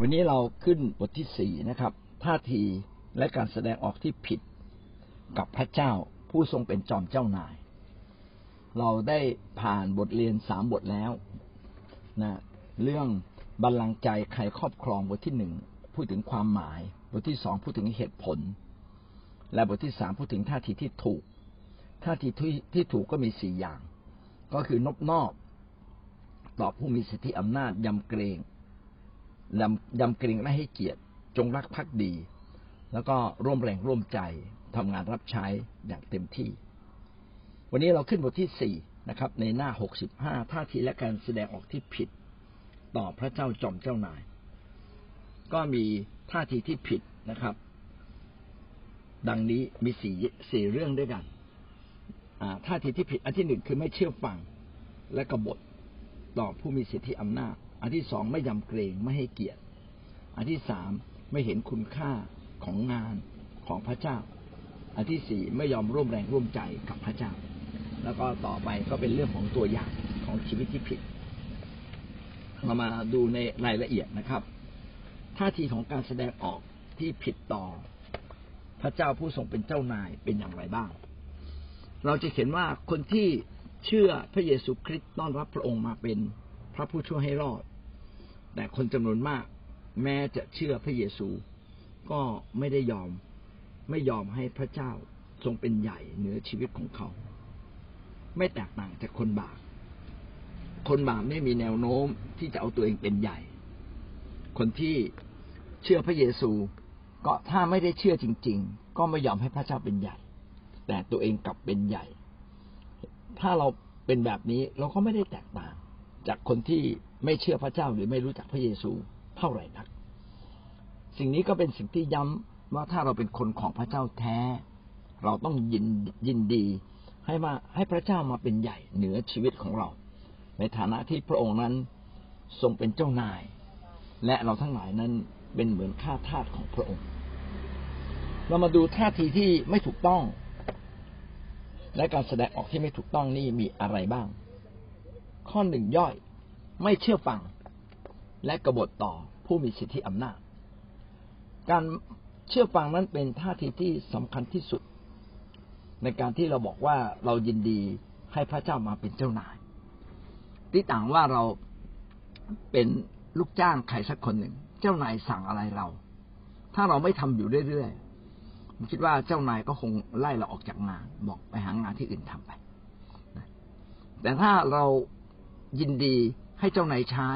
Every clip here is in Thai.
วันนี้เราขึ้นบทที่สี่นะครับท่าทีและการแสดงออกที่ผิดกับพระเจ้าผู้ทรงเป็นจอมเจ้านาย เราได้ผ่านบทเรียนสามบทแล้วนะเรื่องบัลลังก์ใจใครครอบครองบทที่หนึ่งพูดถึงความหมาย บทที่สองพูดถึงเหตุผล และบทที่สามพูดถึงท่าทีที่ถูก ท่าทีที่ที่ถูกก็มีสี่อย่าง ก็คือนบนอบต่อผู้มีสิทธิอำนาจยำเกรง ยำยำเกรงและให้เกียรติ จงรักภักดี แล้วก็ร่วมแรงร่วมใจทำงานรับใช้อย่างเต็มที่ วันนี้เราขึ้นบทที่สี่นะครับ ในหน้าหกสิบห้าท่าทีและการแสดงออกที่ผิด ต่อพระเจ้าจอมเจ้านาย ก็มีท่าทีที่ผิดนะครับ ดังนี้มีสี่สี่เรื่องด้วยกันท่าทีที่ผิดอันที่หนึ่งคือไม่เชื่อฟังและกบฏต่อผู้มีสิทธิอำนาจ อันที่สองไม่ยำเกรงไม่ให้เกียรติ อันที่สามไม่เห็นคุณค่าของงานของพระเจ้า อันที่สี่ไม่ยอมร่วมแรงร่วมใจกับพระเจ้า แล้วก็ต่อไปก็เป็นเรื่องของตัวอย่างของชีวิตที่ผิด เรามาดูในรายละเอียดนะครับท่าทีของการแสดงออกที่ผิดต่อพระเจ้าผู้ทรงเป็นเจ้านายเป็นอย่างไรบ้าง เราจะเห็นว่าคนที่เชื่อพระเยซูคริสต์ต้อนรับพระองค์มาเป็นพระผู้ช่วยให้รอด แต่คนจำนวนมาก แม้จะเชื่อพระเยซูก็ไม่ได้ยอมไม่ยอมให้พระเจ้าทรงเป็นใหญ่เหนือชีวิตของเขา ไม่แตกต่างจากคนบาปคนบาปไม่มีแนวโน้มที่จะเอาตัวเองเป็นใหญ่ คนที่เชื่อพระเยซูก็ถ้าไม่ได้เชื่อจริง ๆ ก็ไม่ยอมให้พระเจ้าเป็นใหญ่ แต่ตัวเองกลับเป็นใหญ่ ถ้าเราเป็นแบบนี้เราก็ไม่ได้แตกต่าง จากคนที่ ไม่เชื่อพระเจ้าหรือไม่รู้จักพระเยซูเท่าไหร่นัก สิ่งนี้ก็เป็นสิ่งที่ย้ำว่าถ้าเราเป็นคนของพระเจ้าแท้ เราต้องยินยินดี ให้มาให้พระเจ้ามาเป็นใหญ่เหนือชีวิตของเรา ในฐานะที่พระองค์นั้นทรงเป็นเจ้านาย และเราทั้งหลายนั้นเป็นเหมือนข้าทาสของพระองค์ เรามาดูท่าทีที่ไม่ถูกต้อง และการแสดงออกที่ไม่ถูกต้องนี่มีอะไรบ้าง ข้อหนึ่งย่อย ไม่เชื่อฟังและกบฏต่อผู้มีสิทธิอำนาจ การเชื่อฟังนั้นเป็นท่าทีที่สำคัญที่สุด ในการที่เราบอกว่าเรายินดีให้พระเจ้ามาเป็นเจ้านาย ที่ต่างว่าเราเป็นลูกจ้างใครสักคนหนึ่ง เจ้านายสั่งอะไรเรา ถ้าเราไม่ทำอยู่เรื่อยผมคิดว่าเจ้านายก็คงไล่เราออกจากงานบอกไปหางานที่อื่นทำไป แต่ถ้าเรายินดี ให้เจ้านายใช้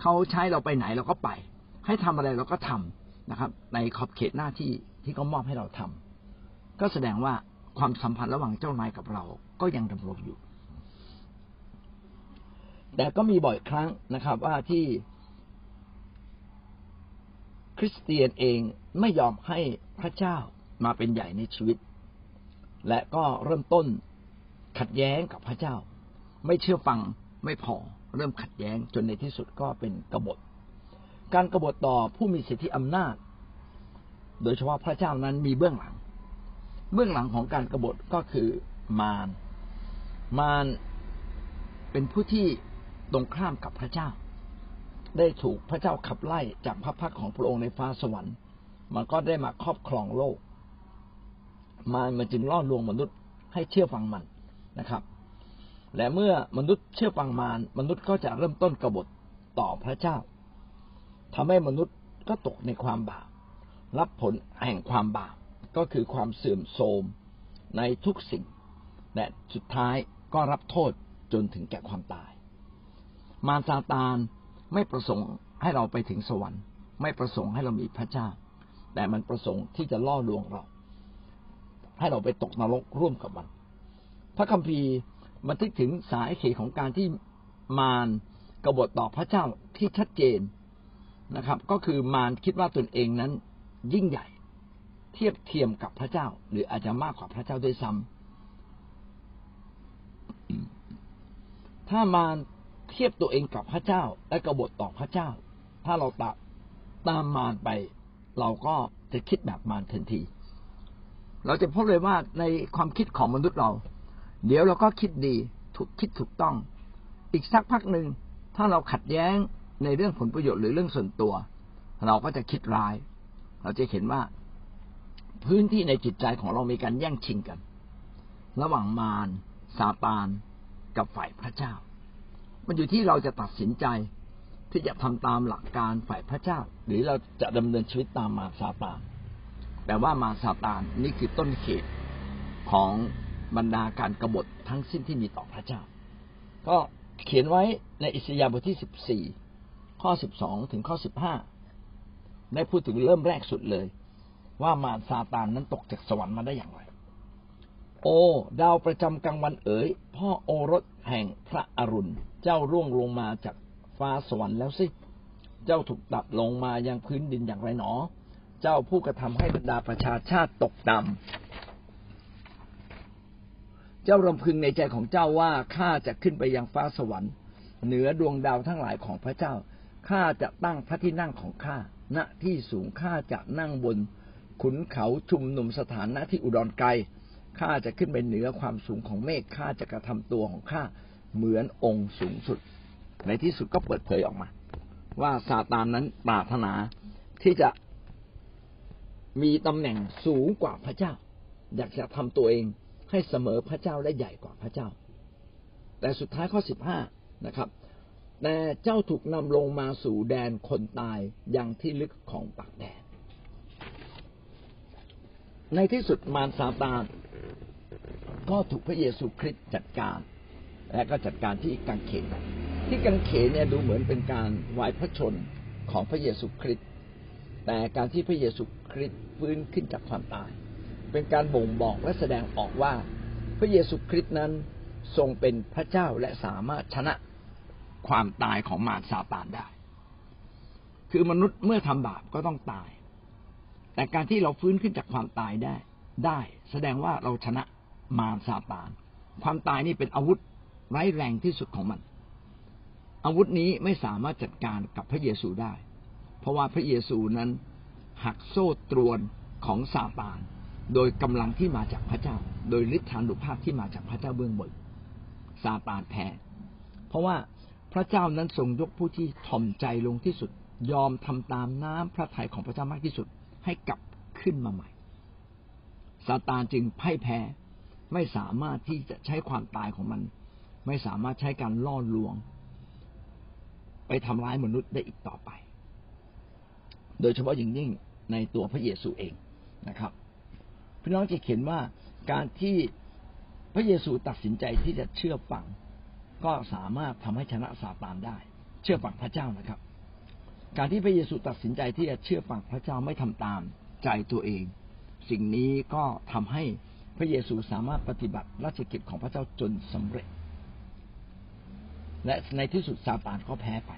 เขาใช้เราไปไหนเราก็ไป ให้ทำอะไรเราก็ทำนะครับ ในขอบเขตหน้าที่ที่เขามอบให้เราทำก็แสดงว่าความสัมพันธ์ระหว่างเจ้านายกับเราก็ยังดำรงอยู่ แต่ก็มีบ่อยครั้งนะครับ ว่าที่คริสเตียนเองไม่ยอมให้พระเจ้ามาเป็นใหญ่ในชีวิต และก็เริ่มต้นขัดแย้งกับพระเจ้า ไม่เชื่อฟังไม่พอ เริ่มขัดแย้งจนในที่สุดก็เป็นกบฏ การกรบฏต่อผู้มีสิทธิอำนาจ โดยเฉพาะพระเจ้านั้นมีเบื้องหลัง เบื้องหลังของการกรบฏก็คือมารมารเป็นผู้ที่ตรงข้ามกับพระเจ้า ได้ถูกพระเจ้าขับไล่จากพระพักของพระองค์ในฟ้าสวรรค์ มันก็ได้มาครอบครองโลก มารมันจึงล่อลวงมนุษย์ให้เชื่อฟังมันนะครับ และเมื่อมนุษย์เชื่อฟังมารมนุษย์ก็จะเริ่มต้นกบฏต่อพระเจ้าทำให้มนุษย์ก็ตกในความบาปรับผลแห่งความบาปก็คือความเสื่อมโทรมในทุกสิ่ง และสุดท้ายก็รับโทษจนถึงแก่ความตาย มารซาตานไม่ประสงค์ให้เราไปถึงสวรรค์ ไม่ประสงค์ให้เรามีพระเจ้า แต่มันประสงค์ที่จะล่อลวงเรา ให้เราไปตกนรกร่วมกับมัน พระคัมภีร์ บันทึกถึงสาเหตุของการที่มารกบฏต่อพระเจ้าที่ชัดเจนนะครับ ก็คือมารคิดว่าตนเองนั้น ยิ่งใหญ่ เทียบเทียมกับพระเจ้า หรืออาจจะมากกว่าพระเจ้าด้วยซ้ำถ้ามารเทียบตัวเองกับพระเจ้า และกบฏต่อพระเจ้า ถ้าเราตามตามมารไป เราก็จะคิดแบบมารทันที เราจะพบเลยว่าในความคิดของมนุษย์เรา เดี๋ยวเราก็คิดดีถูกคิดถูกต้อง อีกสักพักหนึ่งถ้าเราขัดแย้งในเรื่องผลประโยชน์หรือเรื่องส่วนตัว เราก็จะคิดร้าย เราจะเห็นว่า พื้นที่ในจิตใจของเรามีการแย่งชิงกัน ระหว่างมารซาตานกับฝ่ายพระเจ้า มันอยู่ที่เราจะตัดสินใจที่จะทำตามหลักการฝ่ายพระเจ้า หรือเราจะดำเนินชีวิตตามมารซาตานแต่ว่ามารซาตานนี่คือต้นเหตุของ บรรดาการกบฏทั้งสิ้นที่มีต่อพระเจ้า ก็เขียนไว้ในอิสยาห์บทที่สิบสี่ข้อสิบสองถึงข้อสิบห้าได้พูดถึงเริ่มแรกสุดเลย ว่ามารซาตานนั้นตกจากสวรรค์มาได้อย่างไร โอ ดาวประจำกลางวันเอ๋ย พ่อโอรสแห่งพระอรุณ เจ้าร่วงลงมาจากฟ้าสวรรค์แล้วสิ เจ้าถูกตัดลงมายังพื้นดินอย่างไรหนอ เจ้าผู้กระทำให้บรรดาประชาชาติตกต่ำ เจ้ารำพึงในใจของเจ้าว่าข้าจะขึ้นไปยังฟ้าสวรรค์ เหนือดวงดาวทั้งหลายของพระเจ้าข้าจะตั้งพระที่นั่งของข้าณที่สูงข้าจะนั่งบน ขุนเขาชุมนุมสถานณที่อุดรไกลข้าจะขึ้นไปเหนือความสูงของเมฆข้าจะกระทำตัวของข้าเหมือนองค์สูงสุด ในที่สุดก็เปิดเผยออกมา ว่าซาตานนั้นปรารถนาที่จะมีตำแหน่งสูงกว่าพระเจ้า อยากจะทำตัวเอง ให้เสมอพระเจ้าและใหญ่กว่าพระเจ้า แต่สุดท้ายข้อสิบห้านะครับ แต่เจ้าถูกนำลงมาสู่แดนคนตายอย่างที่ลึกของปากแดน ในที่สุดมารซาตานก็ถูกพระเยซูคริสต์จัดการ และก็จัดการที่กังเขนที่กังเขนเนี่ยดูเหมือนเป็นการวายพระชนของพระเยซูคริสต์แต่การที่พระเยซูคริสต์ฟื้นขึ้นจากความตาย เป็นการบ่งบอกและแสดงออกว่า พระเยซูคริสต์นั้นทรงเป็นพระเจ้าและสามารถชนะความตายของมารซาตานได้ คือมนุษย์เมื่อทำบาปก็ต้องตาย แต่การที่เราฟื้นขึ้นจากความตายได้ ได้ แสดงว่าเราชนะมารซาตาน ความตายนี่เป็นอาวุธไร้แรงที่สุดของมัน อาวุธนี้ไม่สามารถจัดการกับพระเยซูได้ เพราะว่าพระเยซูนั้นหักโซ่ตรวนของซาตาน โดยกำลังที่มาจากพระเจ้า โดยฤทธานุภาพที่มาจากพระเจ้าเบื้องบนซาตานแพ้เพราะว่าพระเจ้านั้นทรงยกผู้ที่ถ่อมใจลงที่สุด ยอมทำตามน้ำพระทัยของพระเจ้ามากที่สุดให้กลับขึ้นมาใหม่ซาตานจึงพ่ายแพ้ไม่สามารถที่จะใช้ความตายของมัน ไม่สามารถใช้การล่อลวง ไปทำร้ายมนุษย์ได้อีกต่อไป โดยเฉพาะอย่างยิ่งในตัวพระเยซูเองนะครับ พี่น้องจะเห็นว่าการที่พระเยซูตัดสินใจที่จะเชื่อฟัง ก็สามารถทำให้ชนะซาตานได้ เชื่อฟังพระเจ้านะครับ การที่พระเยซูตัดสินใจที่จะเชื่อฟังพระเจ้าไม่ทำตามใจตัวเอง สิ่งนี้ก็ทำให้พระเยซูสามารถปฏิบัติราชกิจของพระเจ้าจนสำเร็จ และในที่สุดซาตานก็แพ้ไป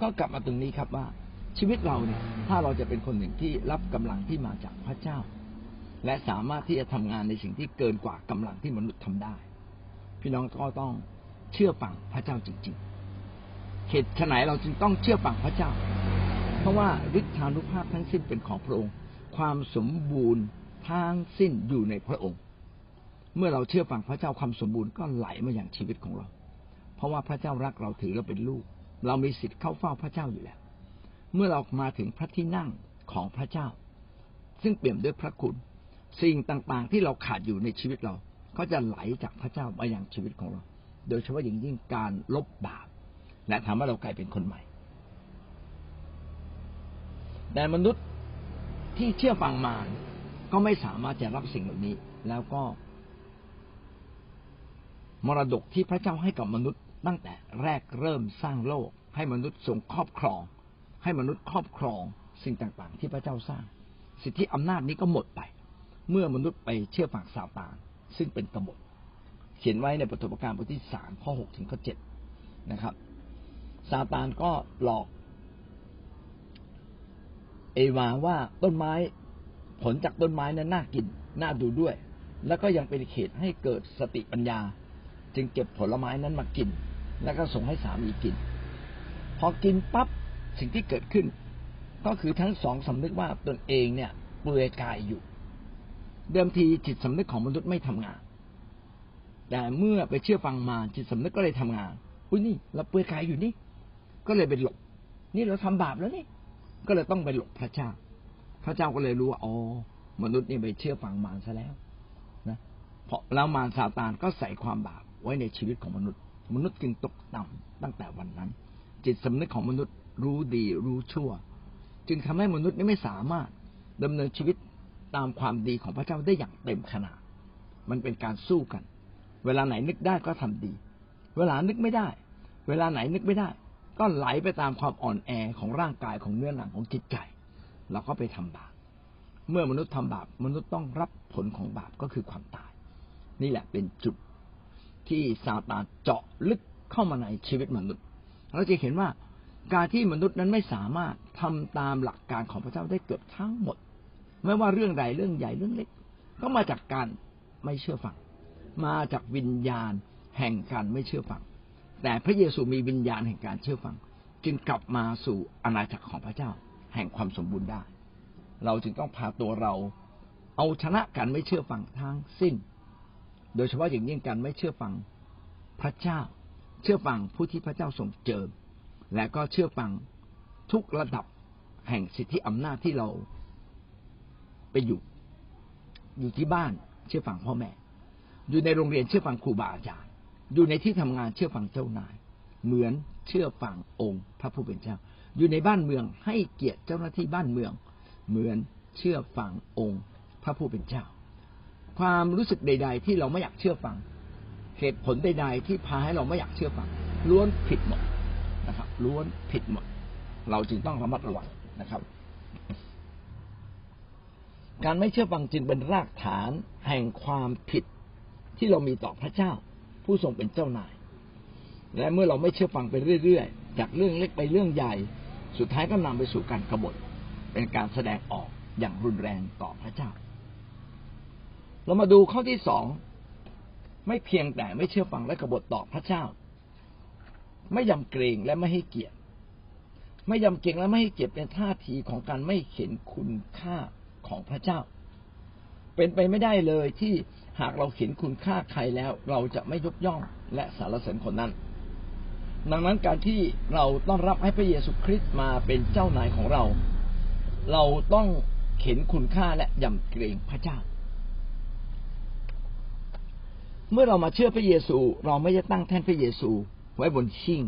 ก็กลับมาตรงนี้ครับว่าชีวิตเราเนี่ยถ้าเราจะเป็นคนหนึ่งที่รับกำลังที่มาจากพระเจ้า และสามารถที่จะทำงานในสิ่งที่เกินกว่ากำลังที่มนุษย์ทำได้ พี่น้องก็ต้องเชื่อฟังพระเจ้าจริง ๆ เหตุฉไหนเราจึงต้องเชื่อฟังพระเจ้า เพราะว่าฤทธานุภาพทั้งสิ้นเป็นของพระองค์ ความสมบูรณ์ทั้งสิ้นอยู่ในพระองค์ เมื่อเราเชื่อฟังพระเจ้าความสมบูรณ์ก็ไหลมาอย่างชีวิตของเรา เพราะว่าพระเจ้ารักเราถือเราเป็นลูก เรามีสิทธิ์เข้าเฝ้าพระเจ้าอยู่แล้ว เมื่อเรามาถึงพระที่นั่งของพระเจ้า ซึ่งเปี่ยมด้วยพระคุณ สิ่งต่างๆ ที่เราขาดอยู่ในชีวิตเรา ก็จะไหลจากพระเจ้ามาอย่างชีวิตของเรา โดยเฉพาะอย่างยิ่งการลบบาป และทำให้เรากลายเป็นคนใหม่ แต่มนุษย์ที่เชื่อฟังมาก็ไม่สามารถจะรับสิ่งเหล่านี้ แล้วก็ มรดกที่พระเจ้าให้กับมนุษย์ตั้งแต่แรกเริ่มสร้างโลก ให้มนุษย์ทรงครอบครอง ให้มนุษย์ครอบครองสิ่งต่างๆ ที่พระเจ้าสร้าง สิทธิอำนาจนี้ก็หมดไป เมื่อมนุษย์ไปเชื่อฟังซาตานซึ่งเป็นกบฏเขียนไว้ในปฐมกาลบทที่สามข้อหกถึงข้อเจ็ดนะครับซาตานก็หลอก เอวาว่าต้นไม้ผลจากต้นไม้นั้นน่ากินน่าดูด้วย แล้วก็ยังเป็นเขตให้เกิดสติปัญญา จึงเก็บผลไม้นั้นมากิน แล้วก็ส่งให้สามีกิน พอกินปั๊บสิ่งที่เกิดขึ้น ก็คือทั้งสองสำนึกว่าตนเองเนี่ยเปลือยกายอยู่ เดิมทีจิตสำนึกของมนุษย์ไม่ทำงาน แต่เมื่อไปเชื่อฟังมาจิตสำนึกก็เลยทำงานอุ้ยนี่เราเปื่อยกายอยู่นี่ ก็เลยเป็นหลบ นี่เราทำบาปแล้วนี่ ก็เลยต้องไปหลบพระเจ้า พระเจ้าก็เลยรู้ว่าอ๋อมนุษย์นี่ไปเชื่อฟังมารซะแล้วนะเพราะแล้วมารซาตานก็ใส่ความบาปไว้ในชีวิตของมนุษย์ มนุษย์จึงตกต่ำตั้งแต่วันนั้น จิตสำนึกของมนุษย์รู้ดีรู้ชั่ว จึงทำให้มนุษย์นี่ไม่สามารถดำเนินชีวิต ตามความดีของพระเจ้าได้อย่างเต็มขนาด มันเป็นการสู้กัน เวลาไหนนึกได้ก็ทำดี เวลานึกไม่ได้ เวลาไหนนึกไม่ได้ ก็ไหลไปตามความอ่อนแอของร่างกายของเนื้อหนังของจิตใจ เราก็ไปทำบาป เมื่อมนุษย์ทำบาปมนุษย์ต้องรับผลของบาปก็คือความตาย นี่แหละเป็นจุดที่ซาตานเจาะลึกเข้ามาในชีวิตมนุษย์ เราจะเห็นว่าการที่มนุษย์นั้นไม่สามารถทำตามหลักการของพระเจ้าได้เกือบทั้งหมด ไม่ว่าเรื่องใดเรื่องใหญ่เรื่องเล็ก ก็มาจากการไม่เชื่อฟัง มาจากวิญญาณแห่งการไม่เชื่อฟัง แต่พระเยซูมีวิญญาณแห่งการเชื่อฟัง จึงกลับมาสู่อาณาจักรของพระเจ้า แห่งความสมบูรณ์ได้ เราจึงต้องพาตัวเรา เอาชนะการไม่เชื่อฟังทั้งสิ้น โดยเฉพาะอย่างยิ่งการไม่เชื่อฟังพระเจ้า เชื่อฟังผู้ที่พระเจ้าทรงเจิมและก็เชื่อฟังทุกระดับแห่งสิทธิอำนาจที่เรา อยู่ อยู่ที่บ้านเชื่อฟังพ่อแม่ อยู่ในโรงเรียนเชื่อฟังครูบาอาจารย์ อยู่ในที่ทำงานเชื่อฟังเจ้านาย เหมือนเชื่อฟังองค์พระผู้เป็นเจ้า อยู่ในบ้านเมืองให้เกียรติเจ้าหน้าที่บ้านเมือง เหมือนเชื่อฟังองค์พระผู้เป็นเจ้า ความรู้สึกใด ๆ ที่เราไม่อยากเชื่อฟัง เหตุผลใด ๆ ที่พาให้เราไม่อยากเชื่อฟัง ล้วนผิดหมดนะครับ ล้วนผิดหมด เราจึงต้องระมัดระวังนะครับ การไม่เชื่อฟังจึงเป็นรากฐานแห่งความผิดที่เรามีต่อพระเจ้า ผู้ทรงเป็นเจ้านาย และเมื่อเราไม่เชื่อฟังไปเรื่อยๆ จากเรื่องเล็กไปเรื่องใหญ่ สุดท้ายก็นำไปสู่การกบฏ เป็นการแสดงออกอย่างรุนแรงต่อพระเจ้า เรามาดูข้อที่สองไม่เพียงแต่ไม่เชื่อฟังและกบฏต่อพระเจ้า ไม่ยำเกรงและไม่ให้เกียรติ ไม่ยำเกรงและไม่ให้เกียรติเป็นท่าทีของการไม่เห็นคุณค่า ของพระเจ้า เป็นไปไม่ได้เลยที่หากเราเห็นคุณค่าใครแล้ว เราจะไม่ยกย่องและสารเสริญคนนั้น ดังนั้นการที่เราต้อนรับให้พระเยซูคริสต์มาเป็นเจ้านายของเรา เราต้องเห็นคุณค่าและยำเกรงพระเจ้า เมื่อเรามาเชื่อพระเยซู เราไม่ได้ตั้งแท่นพระเยซูไว้บนชิง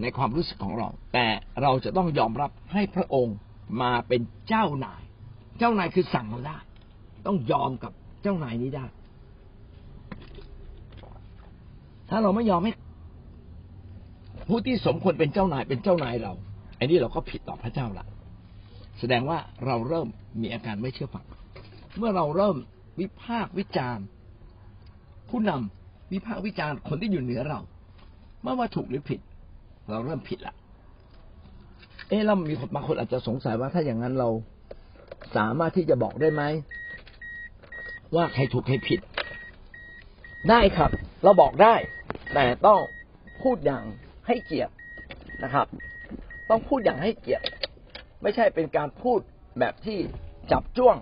ในความรู้สึกของเรา แต่เราจะต้องยอมรับให้พระองค์มาเป็นเจ้านาย เจ้านายคือสั่งเราได้ ต้องยอมกับเจ้านายนี้ได้ ถ้าเราไม่ยอมให้ผู้ที่สมควรเป็นเจ้านายเป็นเจ้านายเรา อันนี้เราก็ผิดต่อพระเจ้าละแสดงว่าเราเริ่มมีอาการไม่เชื่อฟัง เมื่อเราเริ่มวิพากษ์วิจารณ์ ผู้นำวิพากษ์วิจารณ์คนที่อยู่เหนือเราไม่ว่าถูกหรือผิด เราเริ่มผิดละเอ๊ะเรามีคนบางคนอาจจะสงสัยว่าถ้าอย่างนั้นเรา สามารถที่จะบอกได้ไหมว่าใครถูกใครผิด ได้ครับ เราบอกได้ แต่ต้องพูดอย่างให้เกียรตินะครับ ต้องพูดอย่างให้เกียรติ ไม่ใช่เป็นการพูดแบบที่จับจ้วง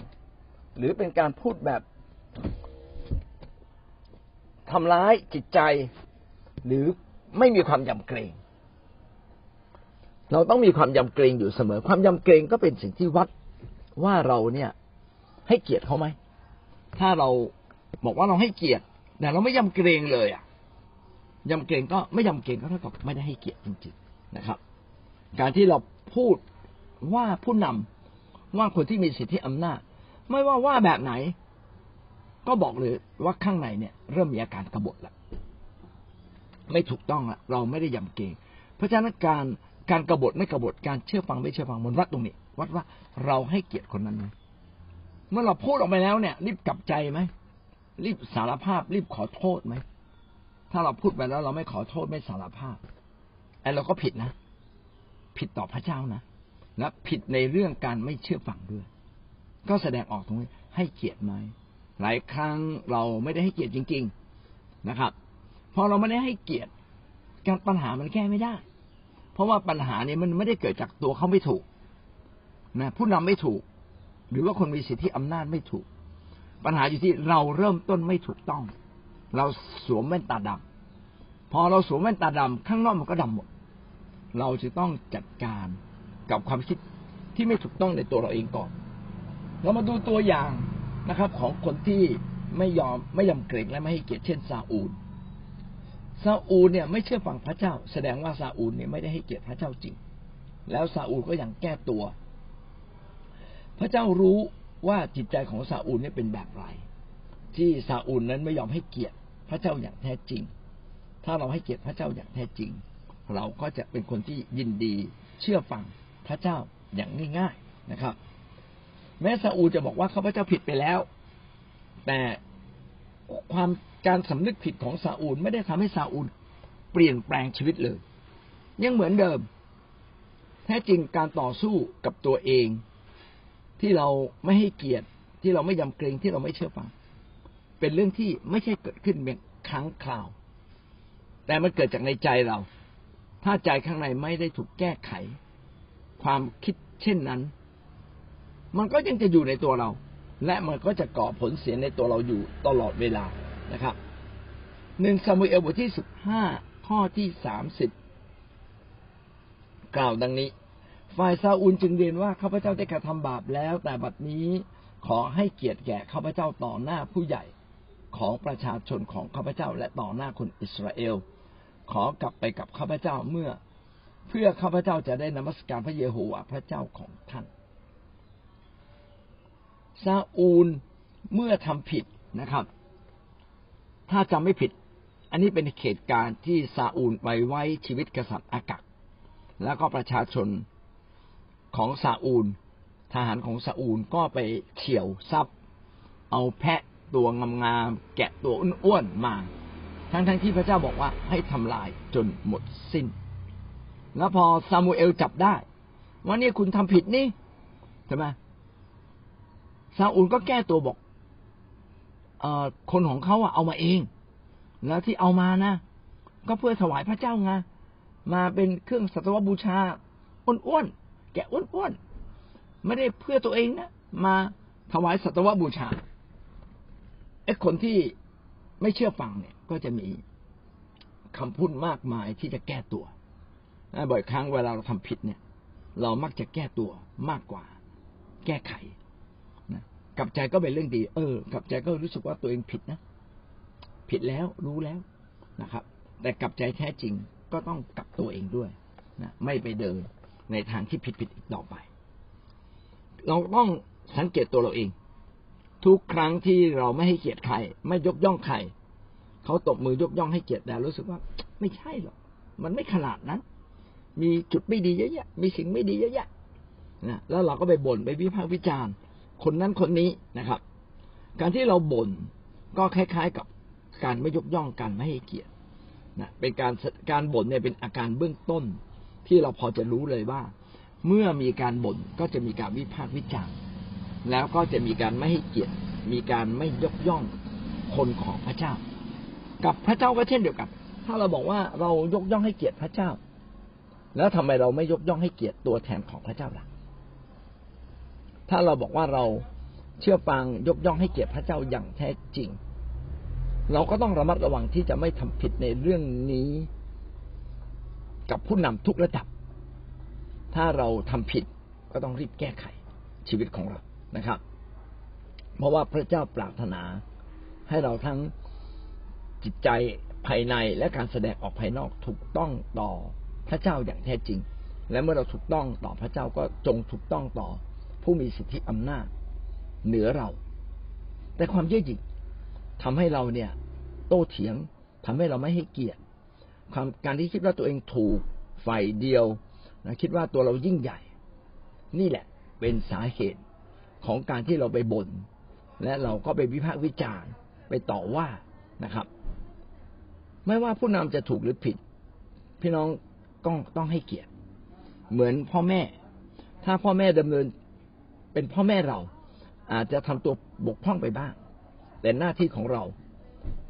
หรือเป็นการพูดแบบทำร้ายจิตใจ หรือไม่มีความยำเกรง เราต้องมีความยำเกรงอยู่เสมอ ความยำเกรงก็เป็นสิ่งที่วัด ว่าเราเนี่ย ให้เกียรติเขาไหมถ้าเราบอกว่าเราให้เกียรติแต่เราไม่ยำเกรงเลยอะยำเกรงก็ไม่ยำเกรงก็เท่ากับไม่ได้ให้เกียรติจริงๆนะครับ การที่เราพูดว่าผู้นำว่าคนที่มีสิทธิอำนาจ ไม่ว่าว่าแบบไหน ก็บอกเลยว่าข้างในเนี่ย เริ่มมีอาการกบฏแล้วไม่ถูกต้องละเราไม่ได้ยำเกรงเพราะฉะนั้นการการกรบฏไม่กรบฏการเชื่อฟังไม่เชื่อฟังมันวัดตรงนี้ วัดว่าเราให้เกียรติคนนั้นไหมเมื่อเราพูดออกไปแล้วเนี่ย รีบกลับใจไหมรีบสารภาพ รีบขอโทษไหมถ้าเราพูดไปแล้ว เราไม่ขอโทษไม่สารภาพไอ้เราก็ผิดนะ ผิดต่อพระเจ้านะและผิดในเรื่องการไม่เชื่อฟังด้วย ก็แสดงออกตรงนี้ให้เกียรติไหมหลายครั้งเราไม่ได้ให้เกียรติจริง ๆนะครับพอเราไม่ได้ให้เกียรติการปัญหามันแก้ไม่ได้ เพราะว่าปัญหาเนี่ยมันไม่ได้เกิดจากตัวเขาไม่ถูก นะผู้นำไม่ถูก หรือว่าคนมีสิทธิอำนาจไม่ถูก ปัญหาอยู่ที่เราเริ่มต้นไม่ถูกต้อง เราสวมแว่นตาดำพอเราสวมแว่นตาดำข้างนอกมันก็ดำหมด เราจะต้องจัดการกับความคิดที่ไม่ถูกต้องในตัวเราเองก่อน เรามาดูตัวอย่างนะครับ ของคนที่ไม่ยอมไม่ยำเกรงและไม่ให้เกียรติเช่นซาอูลซาอูลเนี่ยไม่เชื่อฟังพระเจ้า แสดงว่าซาอูลเนี่ยไม่ได้ให้เกียรติพระเจ้าจริง แล้วซาอูลก็ยังแก้ตัว พระเจ้ารู้ว่าจิตใจของซาอูลเนี่ยเป็นแบบไร ที่ซาอูลนั้นไม่ยอมให้เกียรติพระเจ้าอย่างแท้จริง ถ้าเราให้เกียรติพระเจ้าอย่างแท้จริง เราก็จะเป็นคนที่ยินดีเชื่อฟังพระเจ้าอย่างง่ายๆนะครับ แม้ซาอูลจะบอกว่าข้าพเจ้าผิดไปแล้ว แต่ความการสำนึกผิดของซาอูลไม่ได้ทำให้ซาอูลเปลี่ยนแปลงชีวิตเลย ยังเหมือนเดิม แท้จริงการต่อสู้กับตัวเอง ที่เราไม่ให้เกียรติที่เราไม่ยำเกรงที่เราไม่เชื่อฟัง เป็นเรื่องที่ไม่ใช่เกิดขึ้นเพียงครั้งคราว แต่มันเกิดจากในใจเรา ถ้าใจข้างในไม่ได้ถูกแก้ไข ความคิดเช่นนั้น มันก็ยังจะอยู่ในตัวเรา และมันก็จะก่อผลเสียในตัวเราอยู่ตลอดเวลานะครับหนึ่งซามูเอลบทที่สิบห้าข้อที่สามสิบกล่าวดังนี้ ฝ่ายซาอูลจึงเรียนว่าข้าพเจ้าได้กระทำบาปแล้ว แต่บัดนี้ขอให้เกียรติแก่ข้าพเจ้าต่อหน้าผู้ใหญ่ของประชาชนของข้าพเจ้าและต่อหน้าคนอิสราเอล ขอกลับไปกับข้าพเจ้าเมื่อ เพื่อข้าพเจ้าจะได้นมัสการพระเยโฮวาห์พระเจ้าของท่านซาอูลเมื่อทำผิดนะครับ ถ้าจำไม่ผิด อันนี้เป็นเหตุการณ์ที่ซาอูลไปไว้ชีวิตกษัตริย์อากักแล้วก็ประชาชน ของซาอูล ทหารของซาอูลก็ไปเฉี่ยวทรัพย์ เอาแพะตัวงามๆแกะตัวอ้วนๆมา ทั้งๆที่พระเจ้าบอกว่าให้ทำลายจนหมดสิ้น แล้วพอซามูเอลจับได้ ว่านี่คุณทำผิดนี่ใช่ไหมซาอูลก็แก้ตัวบอกเออคนของเขาอะเอามาเอง แล้วที่เอามานะก็เพื่อถวายพระเจ้าไงมาเป็นเครื่องสัตวบูชาอ้วนๆ แกะอ้วนๆไม่ได้เพื่อตัวเองนะมาถวายสัตวบูชาไอ้คนที่ไม่เชื่อฟังเนี่ย ก็จะมีคำพูดมากมายที่จะแก้ตัวบ่อยครั้งเวลาเราทำผิดเนี่ย เรามักจะแก้ตัวมากกว่า แก้ไขนะกับใจก็เป็นเรื่องดี เออ กับใจก็รู้สึกว่าตัวเองผิดนะผิดแล้วรู้แล้วนะครับ แต่กับใจแท้จริงก็ต้องกลับตัวเองด้วยนะไม่ไปเดิน ในทางที่ผิดผิดอีกต่อไป เราต้องสังเกตตัวเราเอง ทุกครั้งที่เราไม่ให้เกียรติใคร ไม่ยกย่องใครเขาตบมือยกย่องให้เกียรติแต่รู้สึกว่า ไม่ใช่หรอกมันไม่ขนาดนั้น มีจุดไม่ดีเยอะแยะมีสิ่งไม่ดีเยอะแยะนะแล้วเราก็ไปบ่นไปวิพากษ์วิจารณ์ คนนั้นคนนี้นะครับ การที่เราบ่นก็คล้ายๆกับการไม่ยกย่องกันไม่ให้เกียรตินะเป็นการการบ่นเนี่ยเป็นอาการเบื้องต้น ที่เราพอจะรู้เลยว่า เมื่อมีการบ่นก็จะมีการวิพากษ์วิจารณ์แล้วก็จะมีการไม่ให้เกียรติ มีการไม่ยกย่องคนของพระเจ้า กับพระเจ้าก็เช่นเดียวกัน ถ้าเราบอกว่าเรายกย่องให้เกียรติพระเจ้า แล้วทำไมเราไม่ยกย่องให้เกียรติตัวแทนของพระเจ้าล่ะ ถ้าเราบอกว่าเราเชื่อฟังยกย่องให้เกียรติพระเจ้าอย่างแท้จริง เราก็ต้องระมัดระวังที่จะไม่ทำผิดในเรื่องนี้ กับผู้นำทุกระดับ ถ้าเราทำผิดก็ต้องรีบแก้ไขชีวิตของเรานะครับ เพราะว่าพระเจ้าปรารถนาให้เราทั้งจิตใจภายในและการแสดงออกภายนอกถูกต้องต่อพระเจ้าอย่างแท้จริง และเมื่อเราถูกต้องต่อพระเจ้าก็จงถูกต้องต่อผู้มีสิทธิอำนาจเหนือเรา แต่ความเย่อหยิ่งทำให้เราเนี่ย โต้เถียงทำให้เราไม่ให้เกียรติ ความการที่คิดว่าตัวเองถูกฝ่ายเดียวนะคิดว่าตัวเรายิ่งใหญ่ นี่แหละเป็นสาเหตุของการที่เราไปบน่นและเราก็ไปวิพากษ์วิจารณ์ไปต่อว่านะครับ ไม่ว่าผู้นำจะถูกหรือผิด พี่น้องต้องต้องให้เกียรติ เหมือนพ่อแม่ ถ้าพ่อแม่ดำเนินเป็นพ่อแม่เรา อาจจะทำตัวบกพร่องไปบ้าง แต่หน้าที่ของเรา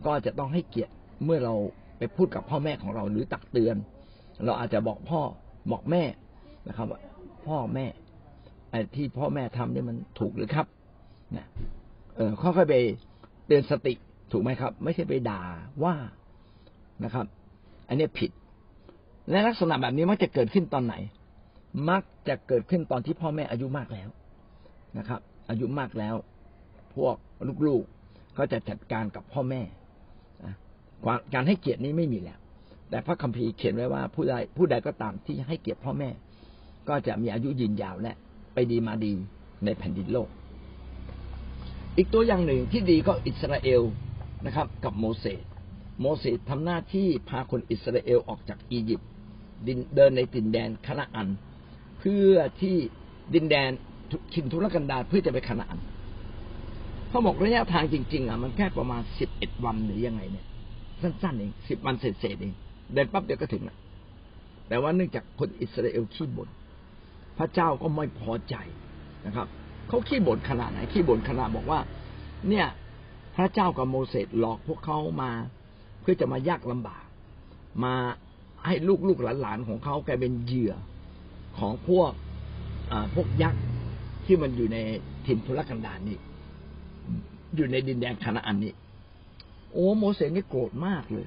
ก็จะต้องให้เกียรติเมื่อเรา ไปพูดกับพ่อแม่ของเราหรือตักเตือน เราอาจจะบอกพ่อบอกแม่นะครับว่าพ่อแม่ไอ้ที่พ่อแม่ทำนี่มันถูกหรือครับนะเออค่อยๆไปเตือนสติถูกไหมครับ ไม่ใช่ไปด่าว่านะครับ อันนี้ผิดและลักษณะแบบนี้มักจะเกิดขึ้นตอนไหน มักจะเกิดขึ้นตอนที่พ่อแม่อายุมากแล้วนะครับ อายุมากแล้ว พวกลูกๆก็จะจัดการกับพ่อแม่ การให้เกียรตินี้ไม่มีแล้ว แต่พระคัมภีร์เขียนไว้ว่าผู้ใดผู้ใดก็ตามที่ให้เกียรติพ่อแม่ ก็จะมีอายุยืนยาวและไปดีมาดีในแผ่นดินโลก อีกตัวอย่างหนึ่งที่ดีก็อิสราเอลนะครับ กับโมเสสโมเสสทำหน้าที่พาคนอิสราเอลออกจากอียิปต์เดินในดินแดนคณาอัน เพื่อที่ดินแดนชินทุรกันดารเพื่อจะไปคณาอันเขาบอกระยะทางจริง ๆอะมันแค่ประมาณสิบเอ็ดวันหรือยังไงเนี่ย สั้นๆเองสิบวันเศษๆเองเดินปั๊บเดียวก็ถึงละแต่ว่าเนื่องจากคนอิสราเอลขี้บ่นพระเจ้าก็ไม่พอใจนะครับเขาขี้บ่นขนาดไหนขี้บ่นขนาดบอกว่า เนี่ยพระเจ้ากับโมเสสหลอกพวกเขามา เพื่อจะมายากลำบาก มาให้ลูกลูกหลานๆของเขากลายเป็นเหยื่อของพวกพวกยักษ์ที่มันอยู่ในถิ่นทุรกันดารนี่อยู่ในดินแดนคานาอันนี้ โอ้โมเสสนี่โกรธมากเลย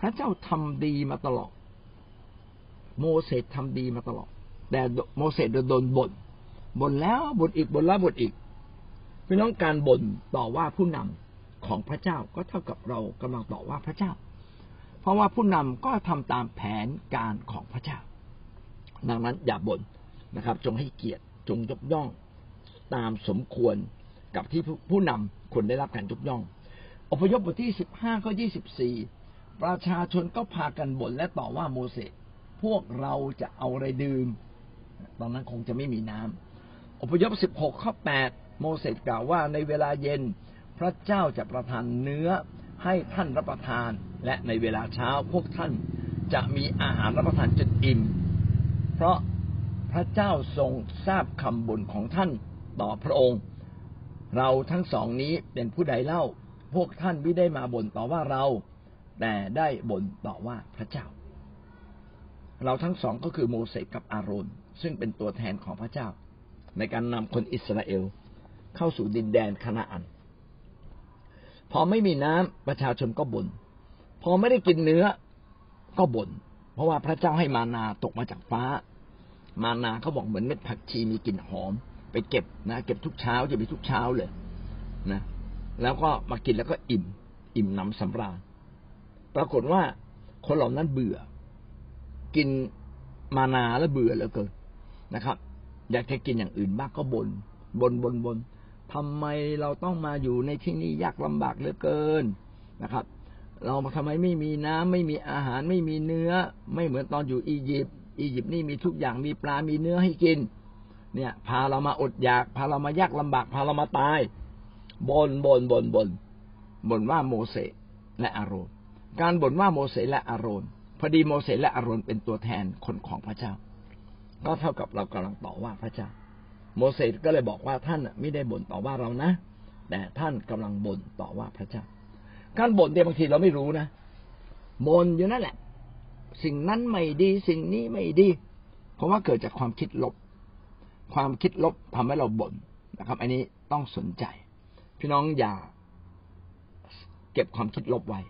พระเจ้าทำดีมาตลอด โมเสสทำดีมาตลอด แต่โมเสสโดนบ่นบ่นแล้วบ่นอีกบ่นแล้วบ่นอีกพี่น้องการบ่นต่อว่าผู้นำของพระเจ้าก็เท่ากับเรากำลังต่อว่าพระเจ้า เพราะว่าผู้นำก็ทำตามแผนการของพระเจ้า ดังนั้นอย่าบ่นนะครับ จงให้เกียรติจงยกย่อง ตามสมควรกับที่ผู้นำควรได้รับการยกย่อง อพยพบทที่สิบห้าข้อยี่สิบสี่ประชาชนก็พากันบ่นและต่อว่าโมเสสพวกเราจะเอาอะไรดื่ม ตอนนั้นคงจะไม่มีน้ำอพยพสิบหกข้อแปดโมเสสกล่าวว่าในเวลาเย็น พระเจ้าจะประทานเนื้อให้ท่านรับประทาน และในเวลาเช้าพวกท่านจะมีอาหารรับประทานจนอิ่ม เพราะพระเจ้าทรงทราบคำบ่นของท่านต่อพระองค์ เราทั้งสองนี้เป็นผู้ใดเล่า พวกท่านไม่ได้มาบ่นต่อว่าเรา แต่ได้บ่นต่อว่าพระเจ้า เราทั้งสองก็คือโมเสสกับอาโรนซึ่งเป็นตัวแทนของพระเจ้า ในการนำคนอิสราเอลเข้าสู่ดินแดนคณาอัน พอไม่มีน้ำประชาชนก็บน่นพอไม่ได้กินเนื้อก็บน่นเพราะว่าพระเจ้าให้มานาตกมาจากฟ้า มานาเขาบอกเหมือนเม็ดผักชีมีกลิ่นหอม ไปเก็บนะ เก็บทุกเช้าจะมีทุกเช้าเลยนะ แล้วก็มากินแล้วก็อิ่ม อิ่มน้ำสำราญปรากฏว่าคนเหล่านั้นเบื่อ กินมานาแล้วเบื่อเหลือเกินนะครับ อยากจะกินอย่างอื่นบ้างก็บนบนบนบนทำไมเราต้องมาอยู่ในที่นี้ยากลำบากเหลือเกินนะครับ เราทำไมไม่มีน้ำไม่มีอาหารไม่มีเนื้อ ไม่เหมือนตอนอยู่อียิปต์อียิปต์นี่มีทุกอย่างมีปลามีเนื้อให้กิน เนี่ย พาเรามาอดอยาก พาเรามายากลำบาก พาเรามาตาย บนบนบนบนบ่นว่าโมเสสและอาโรนการบ่นว่าโมเสสและอาโรนพอดีโมเสสและอาโรนเป็นตัวแทนคนของพระเจ้า ก็เท่ากับเรากำลังต่อว่าพระเจ้า โมเสสก็เลยบอกว่าท่านไม่ได้บ่นต่อว่าเรานะ แต่ท่านกำลังบ่นต่อว่าพระเจ้า การบ่นเนี่ยบางทีเราไม่รู้นะบ่นอยู่นั่นแหละ สิ่งนั้นไม่ดีสิ่งนี้ไม่ดี เพราะว่าเกิดจากความคิดลบ ความคิดลบทำให้เราบ่นนะครับ อันนี้ต้องสนใจ พี่น้องอย่าเก็บความคิดลบไว้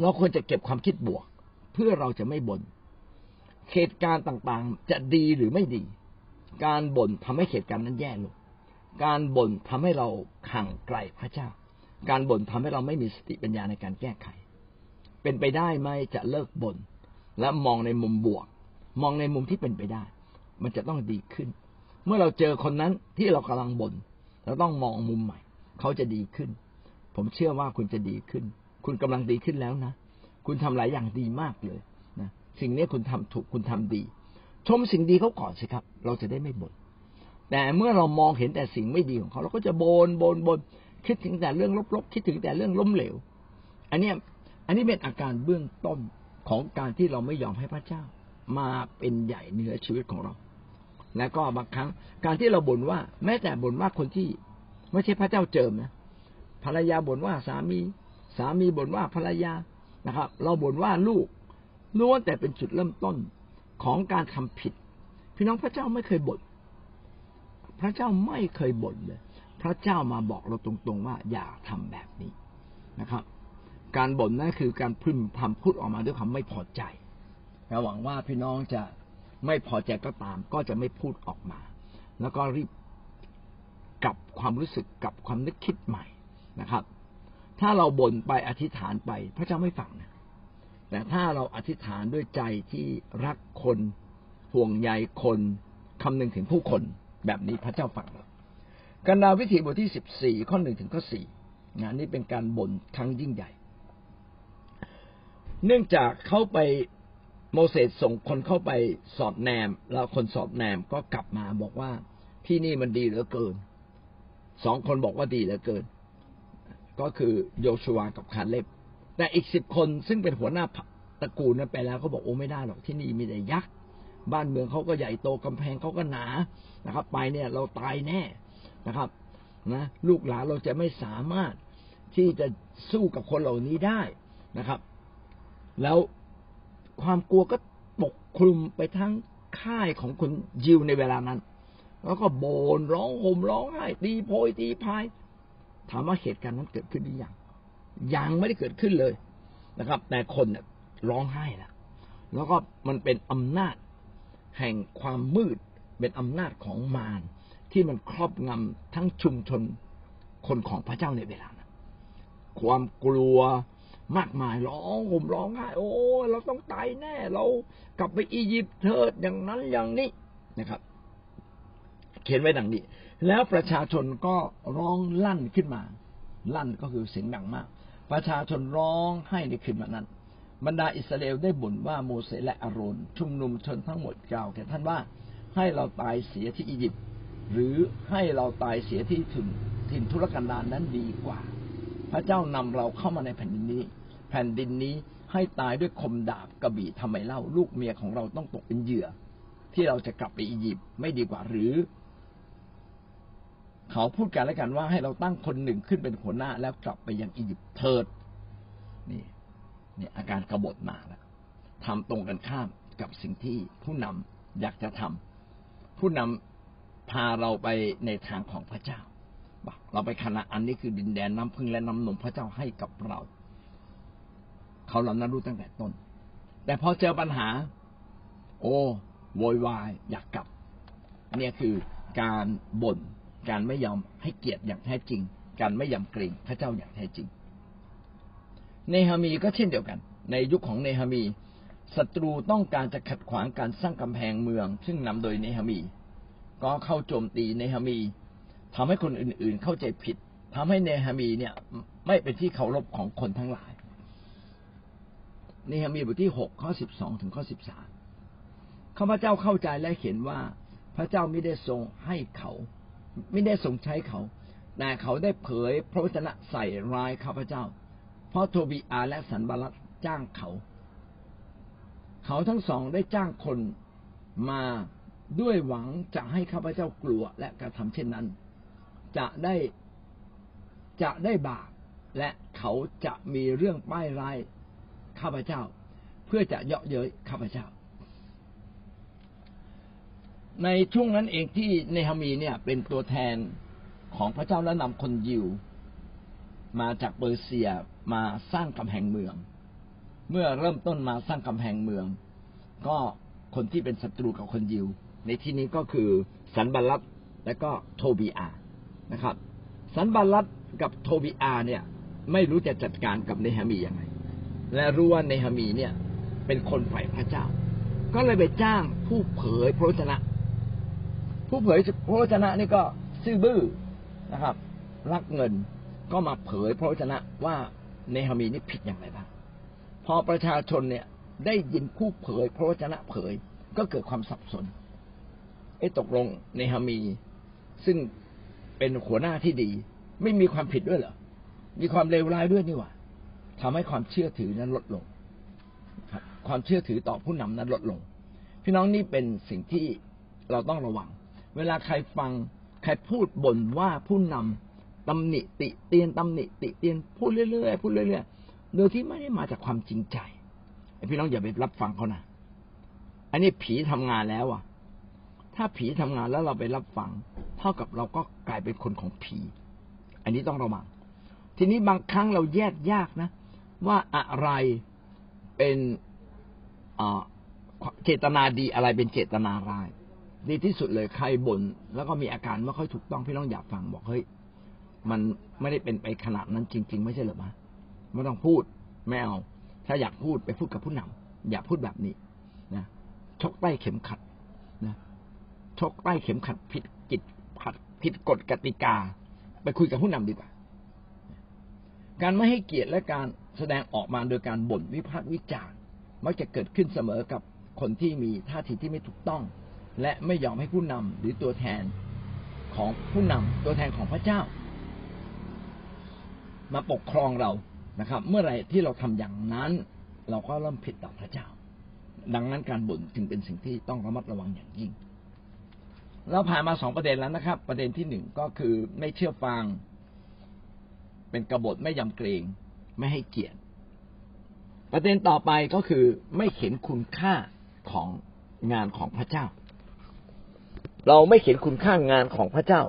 เราควรจะเก็บความคิดบวก เพื่อเราจะไม่บน่นเหตุการณ์ต่างๆ จะดีหรือไม่ดี การบ่นทำให้เหตุการณ์นั้นแย่ลงการบ่นทำให้เราข่างไกลพระเจ้า การบ่นทำให้เราไม่มีสติปัญญาในการแก้ไข เป็นไปได้ไหมจะเลิกบน่นและมองในมุมบวก มองในมุมที่เป็นไปได้ มันจะต้องดีขึ้น เมื่อเราเจอคนนั้นที่เรากำลังบน่น เราต้องมองมุมใหม่ เขาจะดีขึ้น ผมเชื่อว่าคุณจะดีขึ้น คุณกำลังดีขึ้นแล้วนะ คุณทำหลายอย่างดีมากเลยนะสิ่งนี้คุณทำถูกคุณทำดี ชมสิ่งดีเขาก่อนสิครับ เราจะได้ไม่บน่นแต่เมื่อเรามองเห็นแต่สิ่งไม่ดีของเขา เราก็จะบน่นบน่นบน่นคิดถึงแต่เรื่องลบๆคิดถึงแต่เรื่องล้มเหลว อันนี้อันนี้เป็นอาการเบื้องต้นของการที่เราไม่ยอมให้พระเจ้า มาเป็นใหญ่เหนือชีวิตของเรา แล้วก็บางครั้งการที่เราบ่นว่า แม้แต่บ่นว่าคนที่ไม่ใช่พระเจ้าเจิมนะภรรยาบ่นว่าสามี สามีบ่นว่าภรรยานะครับ เราบ่นว่าลูกล้วนแต่เป็นจุดเริ่มต้นของการทำผิด พี่น้องพระเจ้าไม่เคยบ่นพระเจ้าไม่เคยบ่นเลย พระเจ้ามาบอกเราตรงๆว่าอย่าทำแบบนี้นะครับ การบ่นนั่นคือการพึมพำพูดออกมาด้วยความไม่พอใจหวังว่าพี่น้องจะ ไม่พอใจก็ตาม ก็จะไม่พูดออกมา แล้วก็รีบกลับความรู้สึกกับความนึกคิดใหม่นะครับ ถ้าเราบ่นไปอธิษฐานไป พระเจ้าไม่ฟังนะแต่ถ้าเราอธิษฐานด้วยใจที่รักคนห่วงใยคนคำนึงถึงผู้คนแบบนี้พระเจ้าฟังเรากันดาวิธีบทที่สิบสี่ข้อหนึ่งถึงข้อสี่งานนี้เป็นการบ่นครั้งยิ่งใหญ่ เนื่องจากเขาไป โมเสสส่งคนเข้าไปสอบแนม แล้วคนสอบแนมก็กลับมาบอกว่าที่นี่มันดีเหลือเกินสองคนบอกว่าดีเหลือเกิน ก็คือโยชัวกับคาเล็บ แต่อีกสิบคนซึ่งเป็นหัวหน้าตระกูลนั้นไปแล้วเขาบอกโอ้ไม่ได้หรอกที่นี่มีแต่ยักษ์บ้านเมืองเขาก็ใหญ่โตกำแพงเขาก็หนานะครับ ไปเนี่ยเราตายแน่นะครับนะลูกหลานเราจะไม่สามารถที่จะสู้กับคนเหล่านี้ได้นะครับ แล้ว ความกลัวก็ปกคลุมไปทั้งค่ายของคนยิวในเวลานั้น แล้วก็โบนร้องห่มร้องไห้ตีโพยตีพายถามว่าเหตุการณ์นั้นเกิดขึ้นหรือยังยังไม่ได้เกิดขึ้นเลยนะครับ แต่คนเนี่ยร้องไห้แล้วแล้วก็มันเป็นอำนาจแห่งความมืดเป็นอำนาจของมารที่มันครอบงำทั้งชุมชนคนของพระเจ้าในเวลานั้นความกลัว มากมายร้องห่มร้องไห้โอ้เราต้องตายแน่ เรากลับไปอียิปต์เถิดอย่างนั้นอย่างนี้นะครับ เขียนไว้ดังนี้ แล้วประชาชนก็ร้องลั่นขึ้นมา ลั่นก็คือเสียงดังมาก ประชาชนร้องไห้ในคืนวันนั้น บรรดาอิสราเอลได้บ่นว่าโมเสสและอาโรนชุมนุมชนทั้งหมดกล่าวแก่ท่านว่าให้เราตายเสียที่อียิปต์หรือให้เราตายเสียที่ถิ่นถิ่นทุรกันดารนนั้นดีกว่า พระเจ้านำเราเข้ามาในแผ่นดินนี้ แผ่นดินนี้ให้ตายด้วยคมดาบกระบี่ทำไมเล่า ลูกเมียของเราต้องตกเป็นเหยื่อ ที่เราจะกลับไปอียิปต์ไม่ดีกว่าหรือ เขาพูดกันแล้วกันว่าให้เราตั้งคนหนึ่งขึ้นเป็นหัวหน้าแล้วกลับไปยังอียิปต์เถิด นี่นี่อาการกบฏมาแล้วทำตรงกันข้ามกับสิ่งที่ผู้นำอยากจะทำผู้นำพาเราไปในทางของพระเจ้าเราไปคณะอันนี้คือดินแดนน้ำพึ่งและน้ำนมพระเจ้าให้กับเรา เขาเหล่านั้นรู้ตั้งแต่ต้น แต่พอเจอปัญหา โอ้โวยวายอยากกลับ เนี่ยคือการบ่น การไม่ยอมให้เกียรติอย่างแท้จริง การไม่ยำเกรงพระเจ้าอย่างแท้จริง เนฮามีก็เช่นเดียวกัน ในยุคของเนฮามีศัตรูต้องการจะขัดขวางการสร้างกำแพงเมือง ซึ่งนำโดยเนฮามี ก็เข้าโจมตีเนฮามีทำให้คนอื่นๆเข้าใจผิดทำให้เนฮามีเนี่ยไม่เป็นที่เคารพของคนทั้งหลาย เนฮามีบทที่หกข้อสิบสองถึงข้อสิบสามข้าพเจ้าเข้าใจและเห็นว่า พระเจ้าไม่ได้ทรงให้เขา ไม่ได้ทรงใช้เขา แต่เขาได้เผยพระวจนะใส่ร้ายข้าพเจ้า เพราะโทบีอาและสันบาลัตจ้างเขา เขาทั้งสองได้จ้างคนมาด้วยหวังจะให้ข้าพเจ้ากลัวและกระทำเช่นนั้น จะได้จะได้บาปและเขาจะมีเรื่องป้ายร้าย ข้าพเจ้า เพื่อจะเยาะเย้ยข้าพเจ้า ในช่วงนั้นเองที่เนฮามีเนี่ย เป็นตัวแทนของพระเจ้าและนำคนยิว มาจากเปอร์เซียมาสร้างกำแพงเมือง เมื่อเริ่มต้นมาสร้างกำแพงเมือง ก็คนที่เป็นศัตรูกับคนยิว ในที่นี้ก็คือสันบัลลัตและก็โทบีอานะครับ สันบัลลัตกับโทบีอาเนี่ย ไม่รู้จะจัดการกับเนฮามียังไง และรู้ว่าเนฮามีเนี่ย เป็นคนฝ่ายพระเจ้า ก็เลยไปจ้างผู้เผยพระวจนะ ผู้เผยพระวจนะนี่ก็ซื่อบื้อนะครับ รักเงินก็มาเผยพระวจนะว่าเนฮามีนี่ผิดอย่างไรบ้างพอประชาชนเนี่ยได้ยินผู้เผยพระวจนะเผยก็เกิดความสับสนไอ้ตกลงในฮามี ซึ่งเป็นหัวหน้าที่ดี ไม่มีความผิดด้วยเหรอมีความเลวร้ายด้วยนี่หว่า ทำให้ความเชื่อถือนั้นลดลงความเชื่อถือต่อผู้นำนั้นลดลง พี่น้องนี่เป็นสิ่งที่เราต้องระวัง เวลาใครฟังใครพูดบ่นว่าผู้นำตำหนิติเตียนตำหนิติเตียนพูดเรื่อยๆพูดเรื่อยๆโดยที่ไม่ได้มาจากความจริงใจพี่น้องอย่าไปรับฟังเขานะอันนี้ผีทำงานแล้วอะ ถ้าผีทำงานแล้วเราไปรับฟัง เท่ากับเราก็กลายเป็นคนของผี อันนี้ต้องระวัง ทีนี้บางครั้งเราแยกยากนะ ว่าอะไรเป็นเจตนาดีอะไรเป็นเจตนาร้าย ดีที่สุดเลยใครบ่นแล้วก็มีอาการไม่ค่อยถูกต้องพี่น้องอยาฟังบอกเฮ้ยมันไม่ได้เป็นไปขนาดนั้นจริง ๆ ไม่ใช่หรอมะไม่ต้องพูดไม่เอาถ้าอยากพูดไปพูดกับผู้นำอย่าพูดแบบนี้นะชกใต้เข็มขัดนะชกใต้เข็มขัดผิดกิจขัดผิดกฎกติกา ไปคุยกับผู้นำดีกว่า การไม่ให้เกียรติและการ แสดงออกมาโดยการบ่นวิพากษ์วิจารณ์มักจะเกิดขึ้นเสมอกับคนที่มีท่าทีที่ไม่ถูกต้อง และไม่ยอมให้ผู้นำหรือตัวแทนของผู้นำตัวแทนของพระเจ้า มาปกครองเรานะครับ เมื่อไหร่ที่เราทำอย่างนั้น เราก็เริ่มผิดต่อพระเจ้า ดังนั้นการบ่นจึงเป็นสิ่งที่ต้องระมัดระวังอย่างยิ่ง เราผ่านมาสองประเด็นแล้วนะครับ ประเด็นที่หนึ่งก็คือไม่เชื่อฟัง เป็นกบฏไม่ยำเกรง ไม่ให้เกียรติ ประเด็นต่อไปก็คือไม่เห็นคุณค่าของงานของพระเจ้า เราไม่เห็นคุณค่างานของพระเจ้า